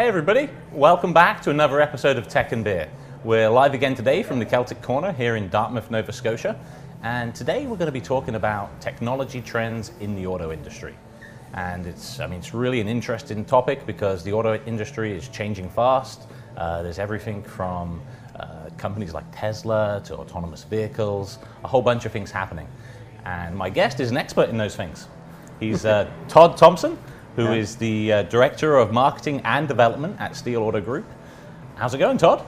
Hey everybody, welcome back to another episode of Tech and Beer. We're live again today from the Celtic Corner here in Dartmouth, Nova Scotia, and today we're going to be talking about technology trends in the auto industry. And it's, I mean, it's really an interesting topic because the auto industry is changing fast. Uh, there's everything from uh, companies like Tesla to autonomous vehicles, a whole bunch of things happening. And my guest is an expert in those things. He's uh, Todd Thompson, who Yeah. is the uh, Director of Marketing and Development at Steele Auto Group. How's it going, Todd?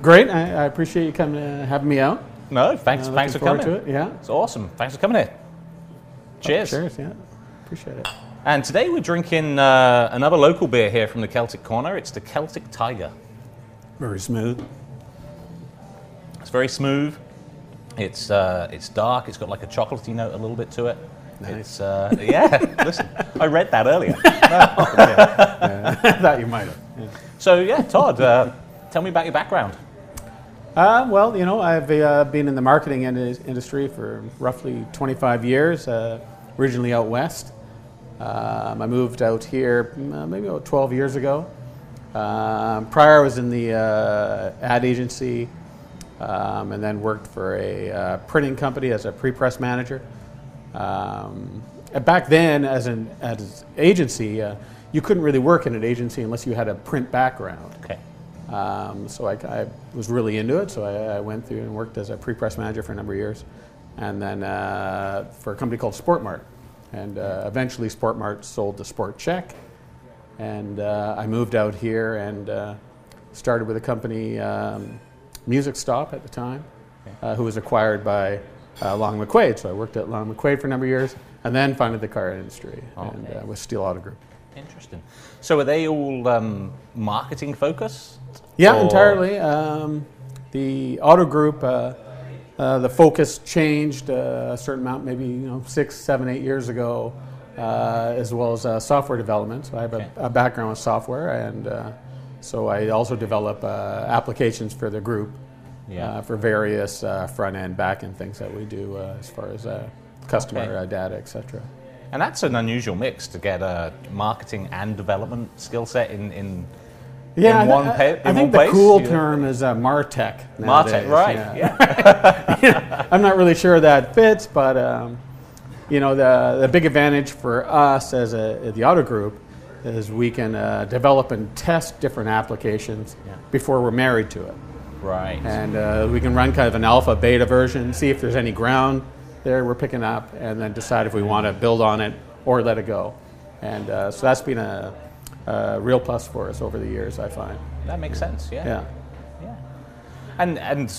Great. I, I appreciate you coming, uh, having me out. No, thanks, Uh, thanks for looking coming. forward to it, yeah. It's awesome. Thanks for coming here. Cheers. Cheers. Yeah. Appreciate it. And today we're drinking uh, another local beer here from the Celtic Corner. It's the Celtic Tiger. Very smooth. It's very smooth. It's uh, it's dark. It's got like a chocolatey note a little bit to it. Nice. It's uh, yeah. listen, I read that earlier. I thought you might have. Yeah. So yeah, Todd, uh, tell me about your background. Uh, well, you know, I've uh, been in the marketing in- industry for roughly 25 years, uh, originally out west. Um, I moved out here mm, uh, maybe about 12 years ago. Um, prior, I was in the uh, ad agency um, and then worked for a uh, printing company as a pre-press manager. Um, back then, as an as agency, uh, you couldn't really work in an agency unless you had a print background. Okay. Um, so I, I was really into it. So I, I went through and worked as a pre-press manager for a number of years, and then uh, for a company called Sportmart, and uh, eventually Sportmart sold to Sport Chek, and uh, I moved out here and uh, started with a company, um, Music Stop at the time, uh, who was acquired by uh, Long McQuade. So I worked at Long McQuade for a number of years, and then founded the car industry and uh, with Steele Auto Group. Interesting. So are they all um, marketing focused? Yeah, Or- entirely. Um, the auto group, uh, uh, the focus changed uh, a certain amount, maybe you know six, seven, eight years ago, uh, as well as uh, software development. So I have Okay. a, a background with software, and uh, so I also develop uh, applications for the group Yeah. uh, for various uh, front end, back end things that we do uh, as far as uh, customer Okay. uh, data, etc. And that's an unusual mix to get a marketing and development skill set in, in Yeah, in I, one I- pa- I think the place, cool you know? term is uh, Martech. Martech, nowadays, right? Yeah. I'm not really sure that fits, but um, you know the the big advantage for us as a the auto group is we can uh, develop and test different applications Yeah. before we're married to it, right. and uh, we can run kind of an alpha beta version, see if there's any ground there we're picking up, and then decide if we want to build on it or let it go. And uh, so that's been a, a real plus for us over the years, I find. that makes sense. Yeah. Yeah. Yeah. And and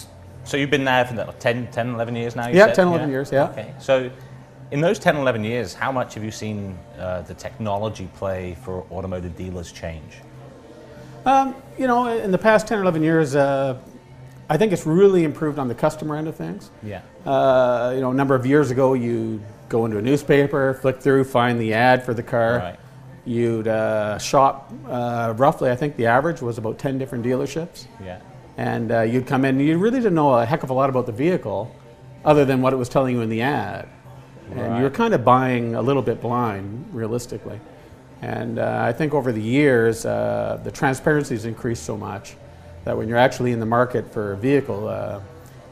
so you've been there for the 10, 10 11 years now. You Yeah, said? 10, 11 years, yeah. Okay. So in those 10, 11 years, how much have you seen uh, the technology play for automotive dealers change? Um, you know, in the past 10 or 11 years, uh, I think it's really improved on the customer end of things. Yeah. Uh, you know, a number of years ago, you go into a newspaper, flick through, find the ad for the car. Right. You'd uh, shop uh, roughly, I think the average was about 10 different dealerships. Yeah. And uh, you'd come in, and you really didn't know a heck of a lot about the vehicle other than what it was telling you in the ad. Right. And you were kind of buying a little bit blind, realistically. And uh, I think over the years, uh, the transparency has increased so much that when you're actually in the market for a vehicle, uh,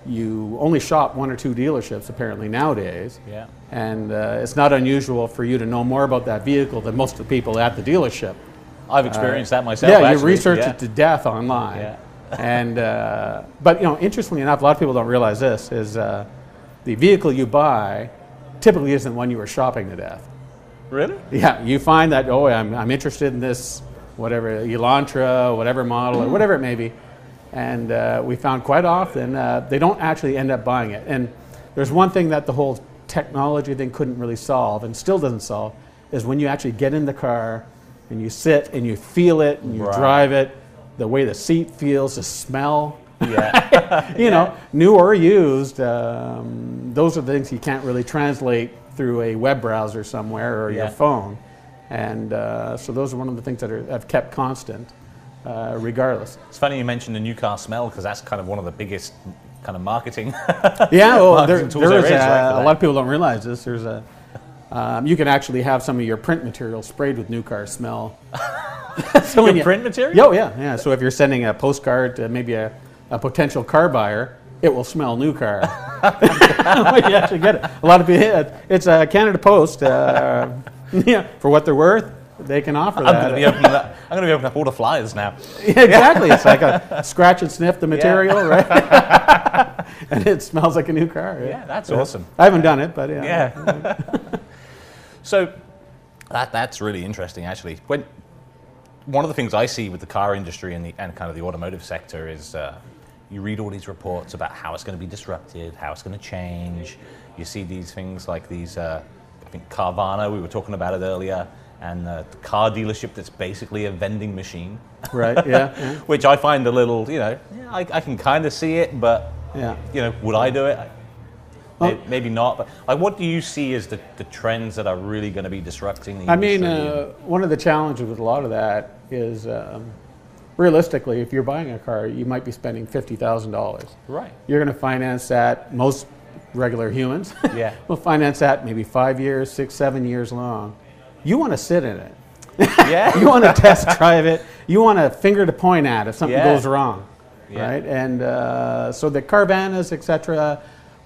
you only shop one or two dealerships apparently nowadays. Yeah. And uh, it's not unusual for you to know more about that vehicle than most of the people at the dealership. I've experienced that myself. Uh, Yeah, you research yeah. it to death online. Yeah. and uh, but you know, interestingly enough, a lot of people don't realize this is uh, the vehicle you buy typically isn't one you were shopping to death. Really? Yeah, you find that oh, I'm, I'm interested in this whatever Elantra, whatever model, or whatever it may be, and uh, we found quite often uh, they don't actually end up buying it. And there's one thing that the whole technology thing couldn't really solve, and still doesn't solve, is when you actually get in the car and you sit and you feel it and you Right. drive it, the way the seat feels, the smell. Yeah. You know, new or used, um, those are the things you can't really translate through a web browser somewhere or Yeah. your phone. And uh, so those are one of the things that are, have kept constant, uh, regardless. it's funny you mentioned the new car smell because that's kind of one of the biggest kind of marketing. Yeah, well, there, Marketing tools there is there is, a, right, a lot of people don't realize this. There's a, um, you can actually have some of your print material sprayed with new car smell so Your you- print material? Yeah, oh, yeah, yeah. So if you're sending a postcard to maybe a, a potential car buyer, it will smell new car you actually get it. A lot of people, it's a Canada Post. Uh, yeah, for what they're worth, they can offer I'm that. to be opening that. I'm going to be opening up all the flyers now. Yeah, exactly. It's like a scratch and sniff the material, right? and it smells like a new car. Yeah, that's awesome. I haven't done it, but yeah. Yeah. so that that's really interesting, actually. When one of the things I see with the car industry and the and kind of the automotive sector is uh, you read all these reports about how it's going to be disrupted, how it's going to change. You see these things like these. Uh, I think Carvana. We were talking about it earlier. And the car dealership that's basically a vending machine, Right. Yeah. yeah. which I find a little, you know, yeah, I, I can kind of see it, but Yeah. you know, would I do it? Well- Maybe not. But like, what do you see as the, the trends that are really going to be disrupting the industry? I mean, uh, one of the challenges with a lot of that is um, realistically, if you're buying a car, you might be spending $50,000. right. You're going to finance that, most regular humans Yeah. will finance that maybe five years, six, seven years long. You want to sit in it. Yeah. you want to test drive it. You want a finger to point at if something Yeah. goes wrong, Yeah. right? And uh, so the Carvanas, etc.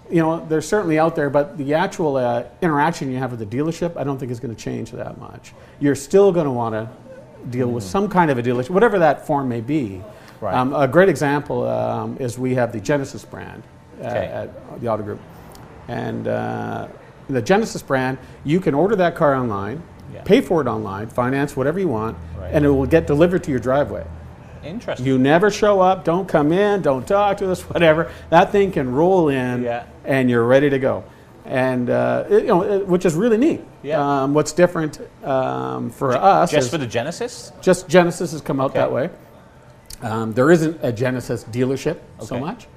You know, they're certainly out there, but the actual uh, interaction you have with the dealership, I don't think is going to change that much. You're still going to want to deal with some kind of a dealership, whatever that form may be. Mm-hmm. Right. Um, a great example um, is we have the Genesis brand uh, at the Auto Group, and uh, the Genesis brand, you can order that car online, Yeah. pay for it online, finance whatever you want, Right. and it will get delivered to your driveway. Interesting. You never show up, don't come in, don't talk to us, whatever. That thing can roll in, Yeah. and you're ready to go. And uh, it- you know, it- which is really neat. Yeah. Um, what's different um, for us Just for the Genesis? just Genesis has come out Okay. that way. Um, there isn't a Genesis dealership so much.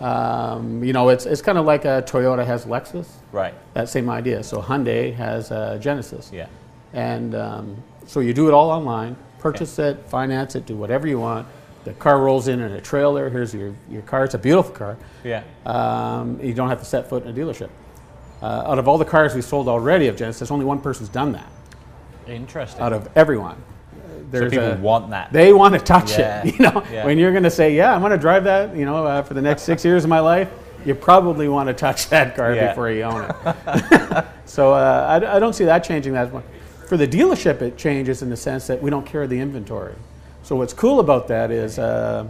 Um, you know, it's, it's kind of like a Toyota has Lexus, Right. that same idea. So Hyundai has uh, Genesis. Yeah. And um, so you do it all online, purchase it, finance it, do whatever you want. The car rolls in in a trailer. Here's your, your car. It's a beautiful car. Yeah. Um, you don't have to set foot in a dealership. Uh, out of all the cars we sold already of Genesis, only one person's done that. Interesting. Out of everyone, so there's people a, want that. they want to touch Yeah, it. You know, yeah. when you're going to say, "Yeah, I'm going to drive that," you know, uh, for the next six years of my life, you probably want to touch that car Yeah. before you own it. so uh, I, I don't see that changing that much. For the dealership, it changes in the sense that we don't carry the inventory. So what's cool about that is, uh,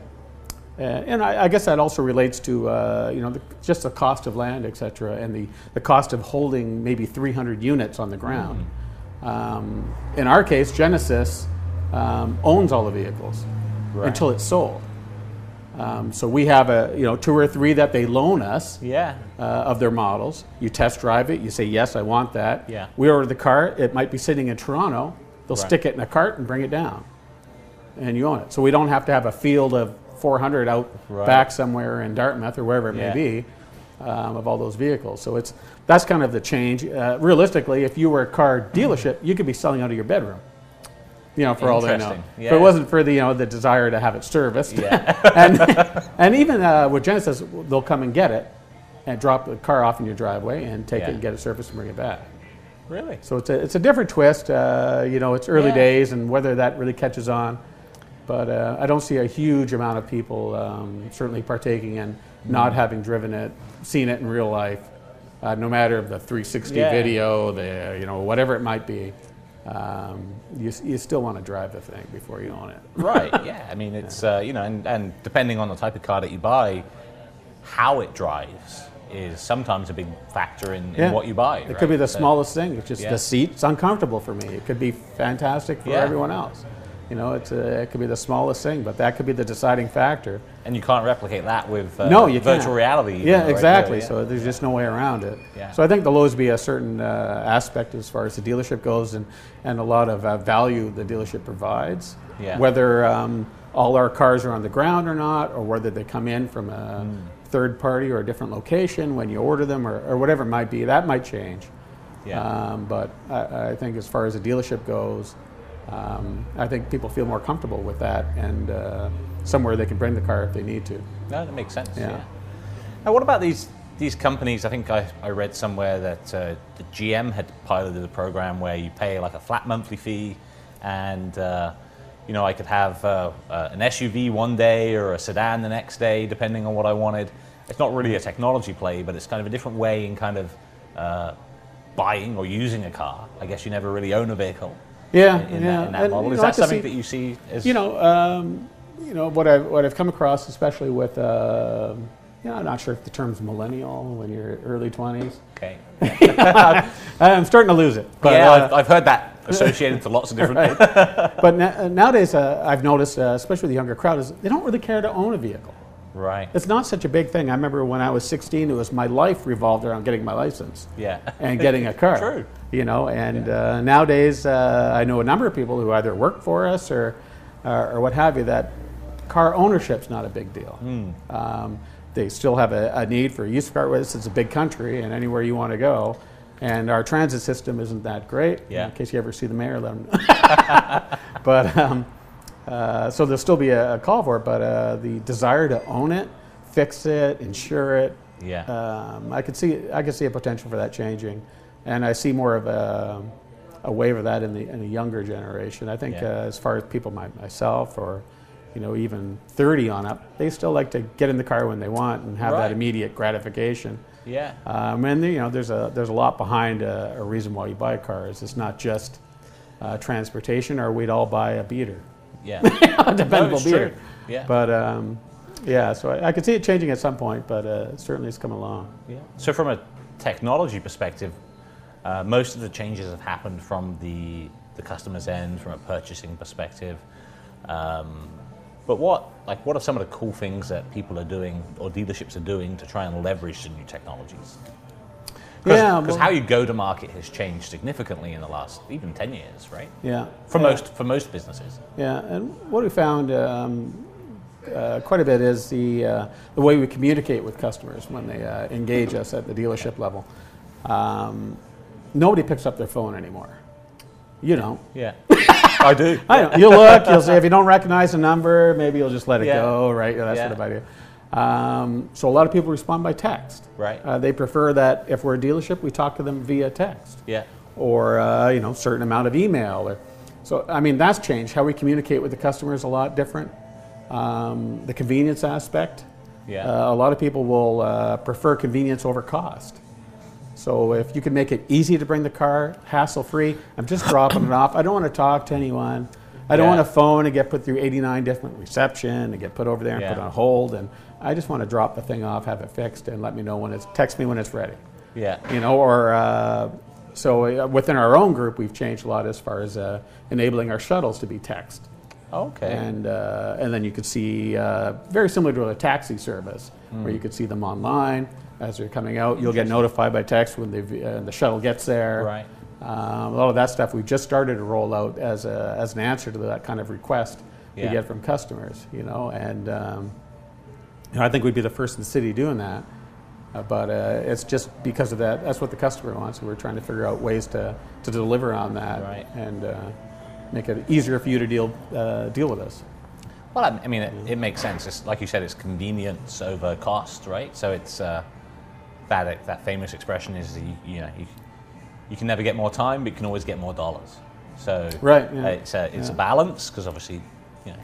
uh, and I, I guess that also relates to uh, you know the, just the cost of land, et cetera, and the, the cost of holding maybe 300 units on the ground. Um, in our case, Genesis um, owns all the vehicles Right. until it's sold. Um, so we have a you know two or three that they loan us Yeah. uh, of their models. You test drive it. You say yes, I want that. Yeah. We order the car. It might be sitting in Toronto. They'll Right. stick it in a cart and bring it down, and you own it. So we don't have to have a field of 400 out Right. back somewhere in Dartmouth or wherever it Yeah. may be um, of all those vehicles. So it's that's kind of the change. Uh, realistically, if you were a car dealership, you could be selling out of your bedroom. You know, for all they know. Interesting. If it wasn't for the you know the desire to have it serviced, Yeah. and and even uh, with Genesis, they'll come and get it and drop the car off in your driveway and take Yeah. it and get it serviced and bring it back. really? So it's a it's a different twist. Uh, you know, it's early Yeah. days and whether that really catches on. But uh, I don't see a huge amount of people um, certainly partaking in Mm. not having driven it, seen it in real life, uh, no matter the 360 Yeah. video, the you know whatever it might be. Um, you, you still want to drive the thing before you own it. right. Yeah. I mean, it's uh, you know, and, and depending on the type of car that you buy, how it drives is sometimes a big factor in, in what you buy. It could be the So- smallest thing. It's just Yeah. the seat's uncomfortable for me. It could be fantastic for Yeah. everyone else. You know, it's a, it could be the smallest thing, but that could be the deciding factor. And you can't replicate that with uh, no, you virtual can't. reality. Yeah, right? exactly. Yeah, yeah. So there's just no way around it. Yeah. So I think there'll always be a certain uh, aspect as far as the dealership goes, and, and a lot of uh, value the dealership provides. Yeah. Whether um, all our cars are on the ground or not, or whether they come in from a Hmm. third party or a different location when you order them, or, or whatever it might be, that might change. Yeah. Um, but I, I think as far as the dealership goes, um, I think people feel more comfortable with that and uh, somewhere they can bring the car if they need to. No, that makes sense. Yeah. Yeah. Now, what about these these companies? I think I, I read somewhere that uh, the GM had piloted a program where you pay like a flat monthly fee, and uh, you know, I could have uh, uh, an SUV one day or a sedan the next day, depending on what I wanted. It's not really a technology play, but it's kind of a different way in kind of uh, buying or using a car. I guess you never really own a vehicle. Yeah, in, in yeah. that, in that And, model. Is that something see- that you see as You know, um, you know what I've what I've come across, especially with, uh, you know, I'm not sure if the term's millennial when you're early 20s. okay? I'm starting to lose it. But, yeah, uh, I've, I've heard that associated to lots of different. but na- nowadays, uh, I've noticed, uh, especially with the younger crowd, is they don't really care to own a vehicle. Right. It's not such a big thing. I remember when I was 16, it was my life revolved around getting my license Yeah. and getting a car. True. You know, and uh, nowadays uh, I know a number of people who either work for us or, uh, or what have you that car ownership's not a big deal. Hmm. Um, they still have a, a need for a used car. It's it's a big country, and anywhere you want to go. And our transit system isn't that great. Yeah. In case you ever see the mayor, let 'em know. but um, uh, so there'll still be a, a call for it, but uh, the desire to own it, fix it, insure it, Yeah. um, I could see I could see a potential for that changing, and I see more of a, a wave of that in the in the younger generation. I think Yeah. uh, as far as people my, myself or you know even 30 on up, they still like to get in the car when they want and have Right. that immediate gratification. yeah. Um, and you know there's a there's a lot behind a, a reason why you buy cars. It's not just uh, transportation, or we'd all buy a beater, Yeah. a dependable it's beater. true. Yeah. But um, yeah, so I, I could see it changing at some point, but uh, certainly it's come along. Yeah. So from a technology perspective, uh, most of the changes have happened from the, the customer's end, from a purchasing perspective. Um, but what like what are some of the cool things that people are doing or dealerships are doing to try and leverage the new technologies? Cause, well- how you go to market has changed significantly in the last even ten years, right? Yeah. For Yeah. most for most businesses. Yeah, and what we found um, uh, quite a bit is the uh, the way we communicate with customers when they uh, engage us at the dealership level. Um, nobody picks up their phone anymore. You know, Yeah. I do. I know. You'll look. You'll say if you don't recognize the number, maybe you'll just let it Yeah. go, right? That Yeah. sort of idea. Um, so a lot of people respond by text. Right. Uh, they prefer that if we're a dealership, we talk to them via text Yeah. or uh, you know certain amount of email or so i mean that's changed how we communicate with the customer is a lot different um, the convenience aspect Yeah. uh, a lot of people will uh, prefer convenience over cost so if you can make it easy to bring the car hassle free i'm just dropping it off i don't want to talk to anyone i don't Yeah. want to phone and get put through 89 different reception and get put over there and put on hold and i just want to drop the thing off have it fixed and let me know when it's text me when it's ready Yeah. you know, or uh, so uh, within our own group, we've changed a lot as far as uh, enabling our shuttles to be text, Okay. and uh, and then you could see uh, very similar to a taxi service where you could see them online as they're coming out. You'll get notified by text when the uh, the shuttle gets there. Right. Um, a lot of that stuff we just started to roll out as a, as an answer to that kind of request we get from customers. You know, and um, I think we'd be the first in the city doing that. Uh, but uh, it's just because of that. That's what the customer wants. and We're trying to figure out ways to, to deliver on that Right. and uh, make it easier for you to deal uh, deal with us. Well, I I mean, it, it makes sense. It's, like you said, it's convenience over cost, right? So it's uh, that that famous expression is you, you know you, you can never get more time, but you can always get more dollars. So Right, yeah, uh, it's a it's yeah. a balance because obviously you know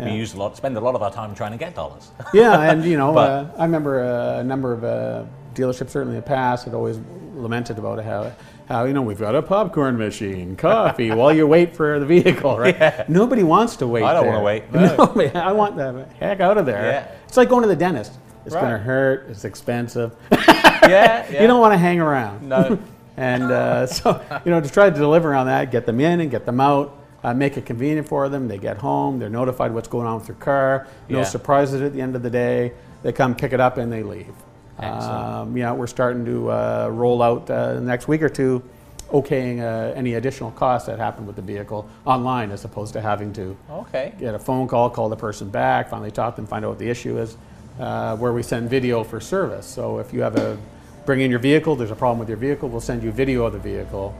Yeah. we use a lot, spend a lot of our time trying to get dollars. yeah, and you know, But- uh, I remember uh, a number of uh, dealerships, certainly in the past, had always lamented about how, how you know we've got a popcorn machine, coffee, while you wait for the vehicle, right? Nobody wants to wait. I don't wanna wait, No, no. I want the heck out of there. Yeah. It's like going to the dentist. It's going to hurt. It's expensive. yeah, yeah. You don't want to hang around. No. And uh, so, you know, to try to deliver on that, get them in and get them out, uh, make it convenient for them. They get home, they're notified what's going on with their car. No Yeah. surprises at the end of the day. They come pick it up and they leave. Um, you know, we're starting to uh, roll out uh, the next week or two, okaying uh, any additional costs that happen with the vehicle online as opposed to having to Okay. get a phone call, call the person back, finally talk to them, find out what the issue is, uh, where we send video for service. So if you have a, bring in your vehicle, there's a problem with your vehicle, we'll send you video of the vehicle.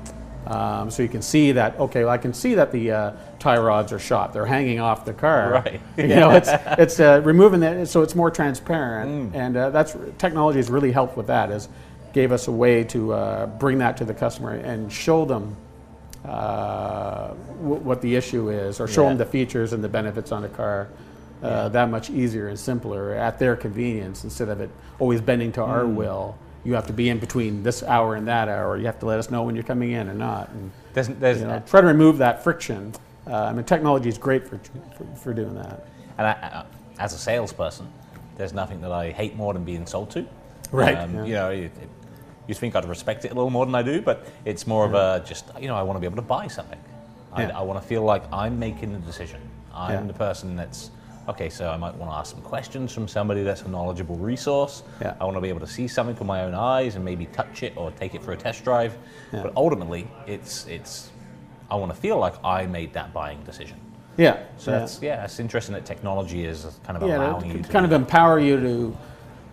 Um, so you can see that, okay, well, I can see that the uh, tie rods are shot. They're hanging off the car. Right. You know, it's, it's uh, removing that, so it's more transparent. And uh, that's, technology has really helped with that, is gave us a way to uh, bring that to the customer and show them uh, w- what the issue is, or show Yeah. them the features and the benefits on the car. Uh, Yeah. That much easier and simpler at their convenience instead of it always bending to Hmm. our will. You have to be in between this hour and that hour. You have to let us know when you're coming in or not. And, There's, there's, you know, try to remove that friction. Uh, I mean, technology is great for, for, for doing that. and I, I, as a salesperson, there's nothing that I hate more than being sold to. Right, Um, yeah. You know, it, it, you think I'd respect it a little more than I do, but it's more of a just, you know, I want to be able to buy something. I, Yeah. I want to feel like I'm making the decision. I'm Yeah. the person that's, okay, so I might want to ask some questions from somebody that's a knowledgeable resource. Yeah. I want to be able to see something with my own eyes and maybe touch it or take it for a test drive. Yeah. But ultimately, it's, it's, I want to feel like I made that buying decision. Yeah. So yeah. that's yeah, it's interesting that technology is kind of yeah, allowing you to to kind of empower you to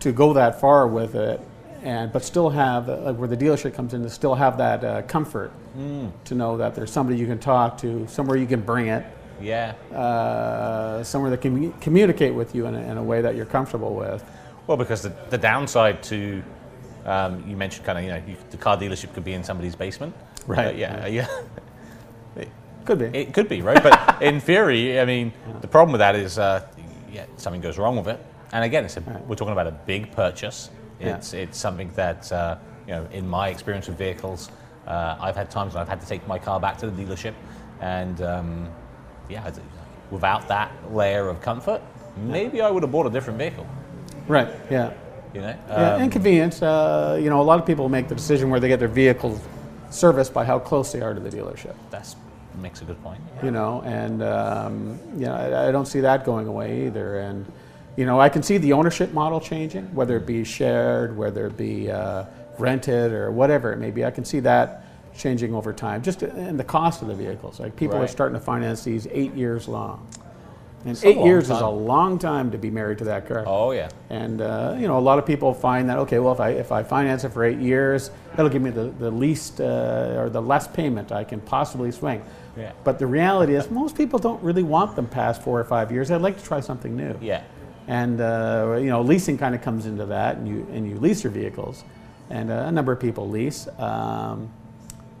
to go that far with it, and but still have uh, like where the dealership comes in to still have that uh, comfort Mm. to know that there's somebody you can talk to, somewhere you can bring it, yeah. uh, somewhere that can communicate with you in a, in a way that you're comfortable with. Well, because the, the downside to um, you mentioned kind of you know you, the car dealership could be in somebody's basement. Right, Uh, yeah. Yeah. Could be. It could be right, but in theory, I mean, the problem with that is uh, yeah, something goes wrong with it. And again, it's a, Right. we're talking about a big purchase. Yeah. It's it's something that uh, you know, in my experience with vehicles, uh, I've had times when I've had to take my car back to the dealership, and um, yeah, without that layer of comfort, maybe I would have bought a different vehicle. right. Yeah. You know, Yeah, Um, inconvenience. Uh, you know, a lot of people make the decision where they get their vehicle serviced by how close they are to the dealership. that's makes a good point. you know, and um, you know, I, I don't see that going away either. And you know, I can see the ownership model changing, whether it be shared, whether it be uh, rented, or whatever it may be. I can see that changing over time, just in the cost of the vehicles. Like people are starting to finance these eight years long, and It's eight years is a long time to be married to that car. Oh yeah, And uh, you know, a lot of people find that okay, well, if I if I finance it for eight years, that'll give me the the least uh, or the less payment I can possibly swing. Yeah. But the reality is, most people don't really want them past four or five years. They'd like to try something new. yeah. And uh, you know, leasing kind of comes into that, and you and you lease your vehicles, and uh, a number of people lease. Um,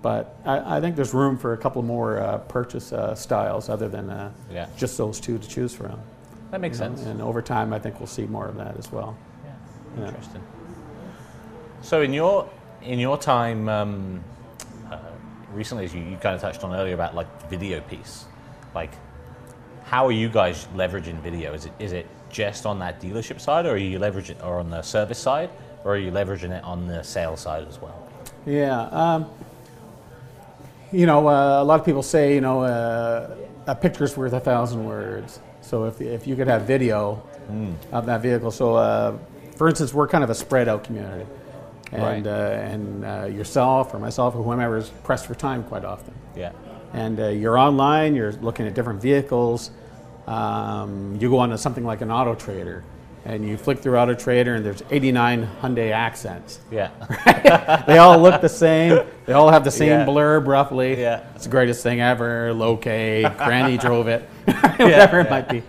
but I, I think there's room for a couple more uh, purchase uh, styles other than uh, Yeah. just those two to choose from. That makes sense. And over time, I think we'll see more of that as well. Yeah, Yeah. interesting. So in your in your time um, uh, recently, as you, you kind of touched on earlier about like video piece, like how are you guys leveraging video? Is it is it just on that dealership side, or are you leveraging or on the service side, or are you leveraging it on the sales side as well? Yeah. Um, you know, uh, a lot of people say, you know, uh, a picture's worth a thousand words. So if, if you could have video of that vehicle, so uh, for instance, we're kind of a spread out community. And, Right. uh, and uh, yourself or myself or whomever is pressed for time quite often. Yeah, And uh, you're online, you're looking at different vehicles. Um, you go on to something like an auto trader and you flick through auto trader and there's 89 Hyundai accents yeah, they all look the same. They all have the same Yeah. blurb, roughly. Yeah. It's the greatest thing ever. Low-K, Granny drove it, whatever it might be.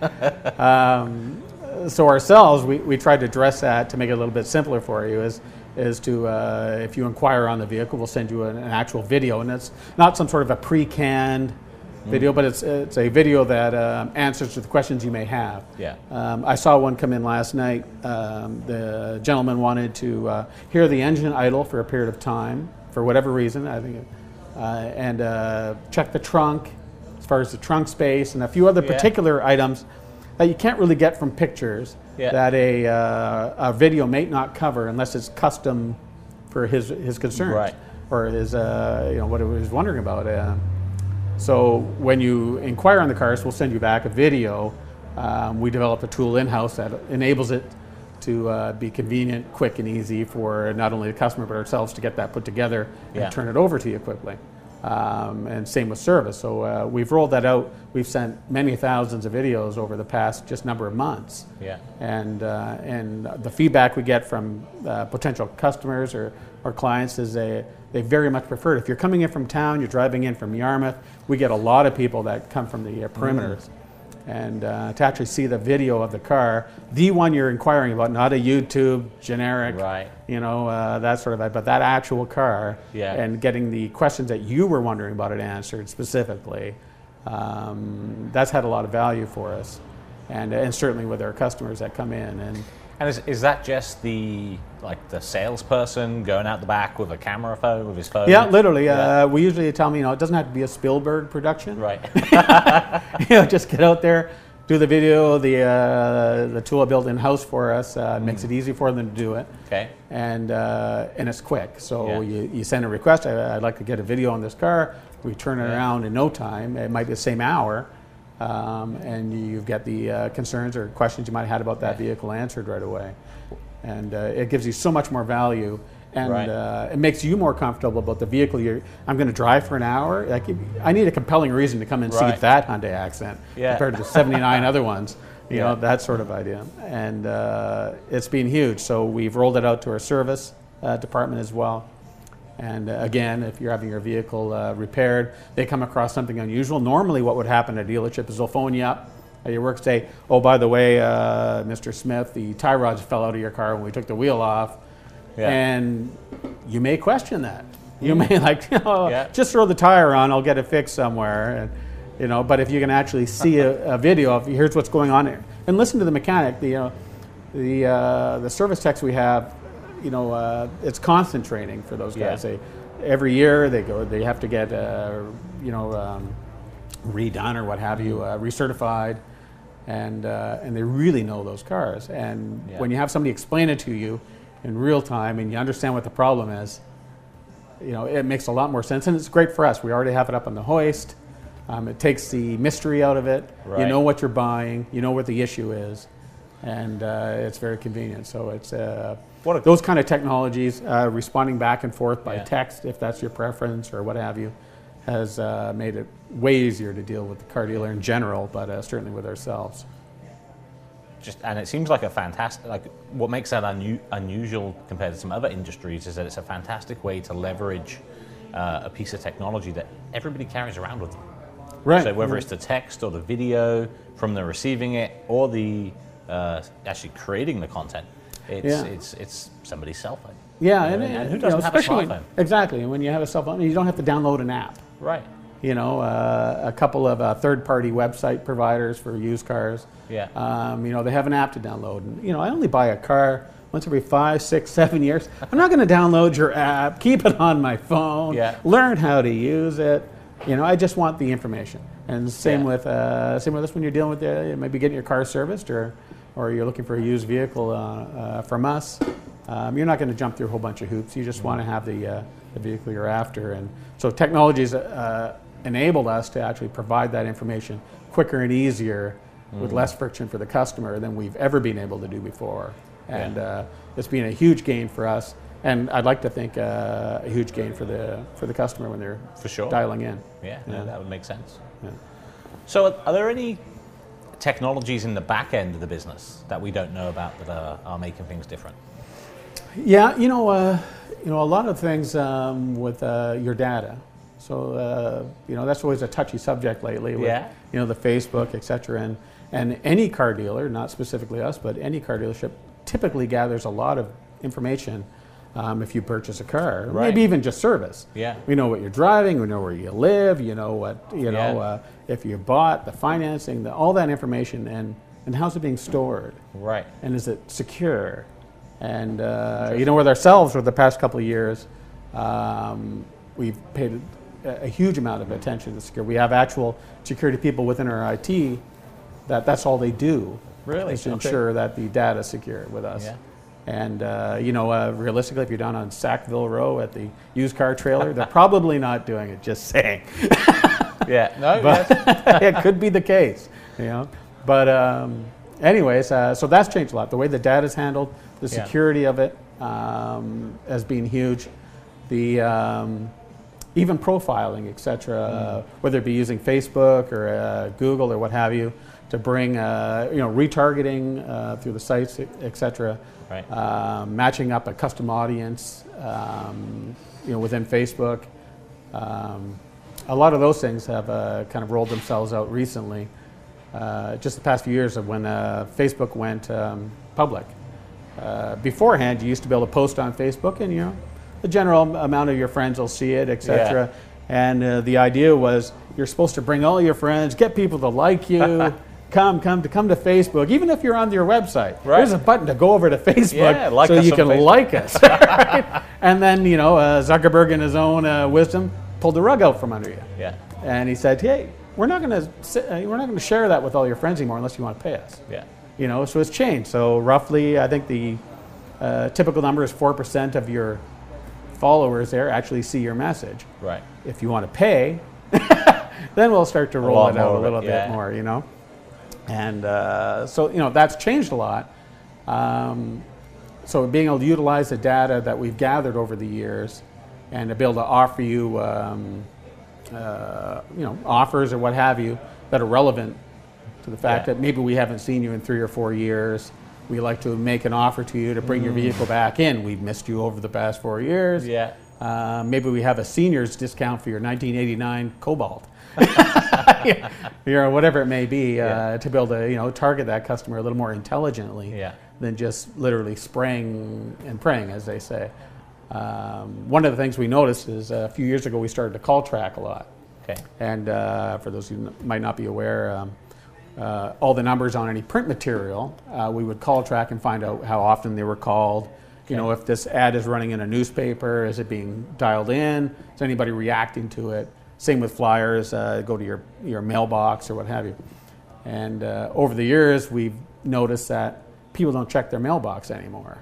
Um, so ourselves, we, we tried to address that to make it a little bit simpler for you. Is is to uh, if you inquire on the vehicle, we'll send you an, an actual video, and it's not some sort of a pre-canned video, but it's it's a video that um, answers to the questions you may have. Yeah. Um, I saw one come in last night. Um, the gentleman wanted to uh, hear the engine idle for a period of time, for whatever reason. I think, uh, and uh, check the trunk, as far as the trunk space, and a few other Yeah. particular items that you can't really get from pictures. Yeah. That a, uh, a video may not cover unless it's custom for his his concerns Right. or his uh, you know what he was wondering about. So when you inquire on the cars, we'll send you back a video. Um, we developed a tool in-house that enables it to uh, be convenient, quick, and easy for not only the customer but ourselves to get that put together Yeah. and turn it over to you quickly. Um, and same with service. So uh, we've rolled that out. We've sent many thousands of videos over the past just number of months. yeah, And, uh, and the feedback we get from uh, potential customers or, or clients is they, they very much prefer it. If you're coming in from town, you're driving in from Yarmouth, we get a lot of people that come from the uh, perimeters. and uh, to actually see the video of the car, the one you're inquiring about, not a YouTube generic, Right. you know, uh, that sort of, but that actual car, Yeah. and getting the questions that you were wondering about it answered specifically. Um, that's had a lot of value for us, and and certainly with our customers that come in and. And is, is that just the like the salesperson going out the back with a camera phone with his phone? Yeah, literally. Yeah. Uh, we usually tell them, you know, it doesn't have to be a Spielberg production. Right. you know, just get out there, do the video. The uh, the tool built in house for us uh, makes it easy for them to do it, okay. and uh, and it's quick. So Yeah. you, you send a request. I, I'd like to get a video on this car. We turn it Yeah. around in no time. It might be the same hour. Um, and you've got the uh, concerns or questions you might have had about that vehicle answered right away, and uh, it gives you so much more value, and Right. uh, it makes you more comfortable about the vehicle. You're, I'm going to drive for an hour. Like, I need a compelling reason to come and Right. see that Hyundai Accent Yeah. compared to the 79 other ones. You Yeah. know that sort of idea, and uh, it's been huge. So we've rolled it out to our service uh, department as well. And uh, again, if you're having your vehicle uh, repaired, they come across something unusual. Normally, what would happen at a dealership is they'll phone you up at your work, say, "Oh, by the way, uh, Mr. Smith, the tie rods fell out of your car when we took the wheel off," Yeah. and you may question that. You may like, you know, Yeah. just throw the tire on, I'll get it fixed somewhere. And, you know, but if you can actually see a, a video of here's what's going on here, and listen to the mechanic, the you know, the uh, the service techs we have, you know, uh, it's constant training for those guys. Yeah. They every year they go, they have to get, uh, you know, um, redone or what have you, uh, recertified. And, uh, and they really know those cars. And Yeah. when you have somebody explain it to you in real time and you understand what the problem is, you know, it makes a lot more sense, and it's great for us. We already have it up on the hoist. Um, it takes the mystery out of it. You know what you're buying. You know what the issue is, and uh, it's very convenient. So it's uh, those kind of technologies, uh, responding back and forth by Yeah. text, if that's your preference or what have you, has uh, made it way easier to deal with the car dealer in general, but uh, certainly with ourselves. Just and it seems like a fantastic like what makes that unu- unusual compared to some other industries is that it's a fantastic way to leverage uh, a piece of technology that everybody carries around with them. Right. So whether it's the text or the video from the receiving it or the uh, actually creating the content, it's Yeah. it's it's somebody's cell phone. Yeah, You and, know, and, who doesn't know, have a smartphone? when- exactly. And when you have a cell phone, you don't have to download an app. Right. You know, uh, a couple of uh, third-party website providers for used cars. Yeah. Um, you know, they have an app to download. And, you know, I only buy a car once every five, six, seven years. I'm not going to download your app, keep it on my phone, Yeah. learn how to use it. You know, I just want the information. And same Yeah. with uh, same with this when you're dealing with the, maybe getting your car serviced or or you're looking for a used vehicle uh, uh, from us. Um, you're not going to jump through a whole bunch of hoops. You just want to have the uh, the vehicle you're after. And so technologies uh, enabled us to actually provide that information quicker and easier with less friction for the customer than we've ever been able to do before. And Yeah. uh, it's been a huge gain for us. And I'd like to think uh, a huge gain for the for the customer when they're For sure. dialing in. Yeah, no, Yeah. that would make sense. Yeah. So, are- are there any technologies in the back end of the business that we don't know about that are, are making things different? Yeah, you know, uh, you know, a lot of things um, with uh, your data. So uh, you know, that's always a touchy subject lately. With, Yeah. You know, the Facebook, et cetera, and and any car dealer, not specifically us, but any car dealership, typically gathers a lot of information. Um, if you purchase a car, Right. maybe even just service. Yeah. We know what you're driving. We know where you live. You know what you know Yeah. uh, if you bought the financing, the, all that information, and and how's it being stored Right. and is it secure? And uh, you know, with ourselves for the past couple of years, um, we've paid a, huge amount of attention to security. We have actual security people within our IT that that's all they do. Really? is to Okay. ensure that the data is secure with us. Yeah. And uh, you know, uh, realistically, if you're down on Sackville Row at the used car trailer, they're probably not doing it. Just saying. Yeah. No. But it could be the case, you know. But um, anyways, uh, so that's changed a lot. The way the data is handled, the Yeah. security of it um, has been huge. The um, even profiling, etc. Uh, whether it be using Facebook or uh, Google or what have you, to bring uh, you know retargeting uh, through the sites, etc. Right. Um, matching up a custom audience, um, you know, within Facebook. Um, a lot of those things have uh, kind of rolled themselves out recently, uh, just the past few years of when uh, Facebook went um, public. Uh, beforehand, you used to be able to post on Facebook, and you know, the general amount of your friends will see it, etc. Yeah. And uh, the idea was you're supposed to bring all your friends, get people to like you. come, come to come to Facebook. Even if you're on your website, Right. there's a button to go over to Facebook Yeah, like so you can Facebook. like us. right? And then you know uh, Zuckerberg, in his own uh, wisdom, pulled the rug out from under you, Yeah. and he said, "Hey, we're not going to uh, we're not going to share that with all your friends anymore unless you want to pay us." Yeah. You know, so it's changed. So roughly, I think the uh, typical number is four percent of your followers there actually see your message. Right. If you want to pay, then we'll start to roll it out a little yeah. bit more. You know, and uh, so you know that's changed a lot. Um, so being able to utilize the data that we've gathered over the years, and to be able to offer you, um, uh, you know, offers or what have you that are relevant to the fact Yeah. that maybe we haven't seen you in three or four years. We like to make an offer to you to bring your vehicle back in. We've missed you over the past four years. Mm. Yeah. Uh, maybe we have a seniors discount for your 1989 Cobalt. you know, whatever it may be, uh, Yeah. to be able to you know target that customer a little more intelligently Yeah. than just literally spraying and praying, as they say. Um, one of the things we noticed is uh, a few years ago we started to call track a lot. Okay. And uh, for those who n- might not be aware, um, uh, all the numbers on any print material, uh, we would call track and find out how often they were called. You know, if this ad is running in a newspaper, is it being dialed in? Is anybody reacting to it? Same with flyers, uh, go to your, your mailbox or what have you. And uh, over the years, we've noticed that people don't check their mailbox anymore.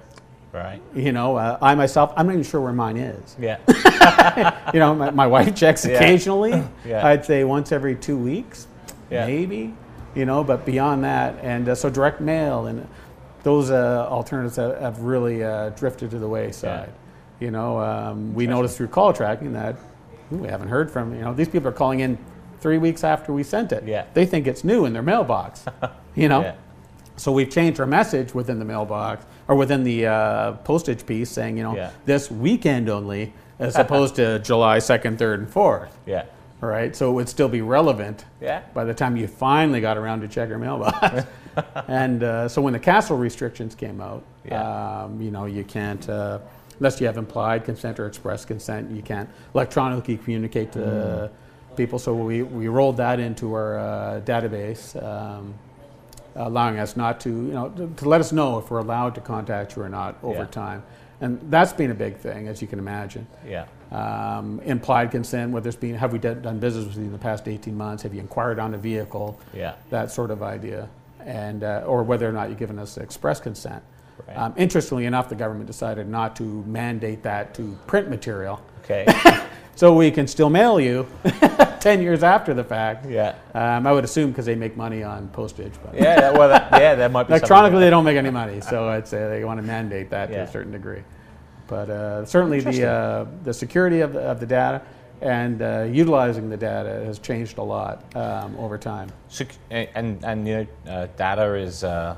Right. You know, uh, I myself, I'm not even sure where mine is. Yeah. You know, my, my wife checks Yeah. occasionally. Yeah. I'd say once every two weeks, Yeah. maybe. You know, but beyond that, and uh, so direct mail and those uh, alternatives have, have really uh, drifted to the wayside. You know, um, we noticed through call tracking that "Ooh, we haven't heard from you know these people are calling in three weeks after we sent it. Yeah. They think it's new in their mailbox. you know. Yeah. So we've changed our message within the mailbox or within the uh, postage piece, saying you know Yeah. this weekend only, as opposed to July second, third, and fourth. Yeah. All right, so it would still be relevant Yeah. by the time you finally got around to check your mailbox. and uh, so when the CASL restrictions came out, Yeah. um, you know, you can't, uh, unless you have implied consent or express consent, you can't electronically communicate to Mm. people. So we, we rolled that into our uh, database, um, allowing us not to, you know, to, to let us know if we're allowed to contact you or not over Yeah. time. And that's been a big thing, as you can imagine Yeah. Um, implied consent, whether it's been, have we done done business with you in the past 18 months? Have you inquired on a vehicle? Yeah. That sort of idea. And, uh, or whether or not you've given us express consent. Right. Um, interestingly enough, the government decided not to mandate that to print material. Okay. So we can still mail you 10 years after the fact. Yeah. Um, I would assume because they make money on postage. But Yeah. That, well, that, yeah. That might be electronically, they don't make any money. So I'd say they want to mandate that to a certain degree. But uh, certainly the, uh, the security of the, of the data and uh, utilizing the data has changed a lot um, over time. Sec- and and you know, uh, data is uh,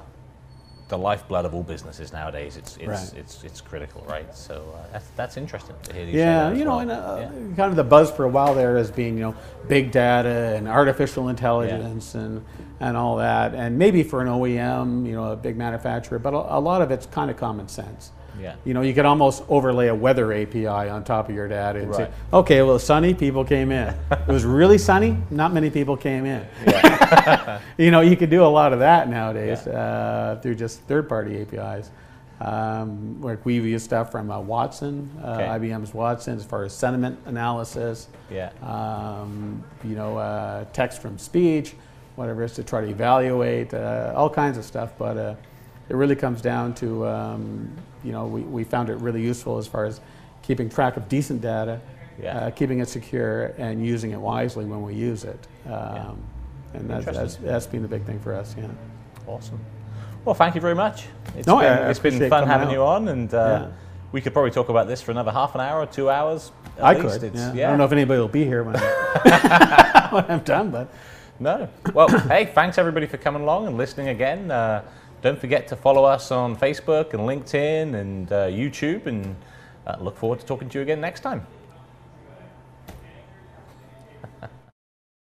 the lifeblood of all businesses nowadays. It's it's Right. it's, it's critical, right? So uh, that's that's interesting to hear you say Yeah, that you know, well. and uh, Yeah. kind of the buzz for a while there has been, you know, big data and artificial intelligence and, and all that. And maybe for an OEM, you know, a big manufacturer, but a, a lot of it's kind of common sense. Yeah. You know, you could almost overlay a weather API on top of your data and say, okay, well, sunny, people came in. it was really sunny, not many people came in. you know, you could do a lot of that nowadays uh, through just third-party APIs. Um, like we've used stuff from uh, Watson, uh, Okay. IBM's Watson, as far as sentiment analysis. Yeah. Um, you know, uh, text from speech, whatever it is to try to evaluate, uh, all kinds of stuff. But uh, it really comes down to, um, you know, we, we found it really useful as far as keeping track of decent data, Yeah. uh, keeping it secure, and using it wisely when we use it. Um, And that's, that's, that's been the big thing for us, yeah. Awesome. Well, thank you very much. It's No, been, I- I it's been fun having out. you on, and uh, Yeah. we could probably talk about this for another half an hour or two hours. At I least. could. It's- Yeah. I don't know if anybody will be here when, when I'm done, but No. Well, hey, thanks everybody for coming along and listening again. Uh, don't forget to follow us on Facebook and LinkedIn and uh, YouTube, and uh, look forward to talking to you again next time.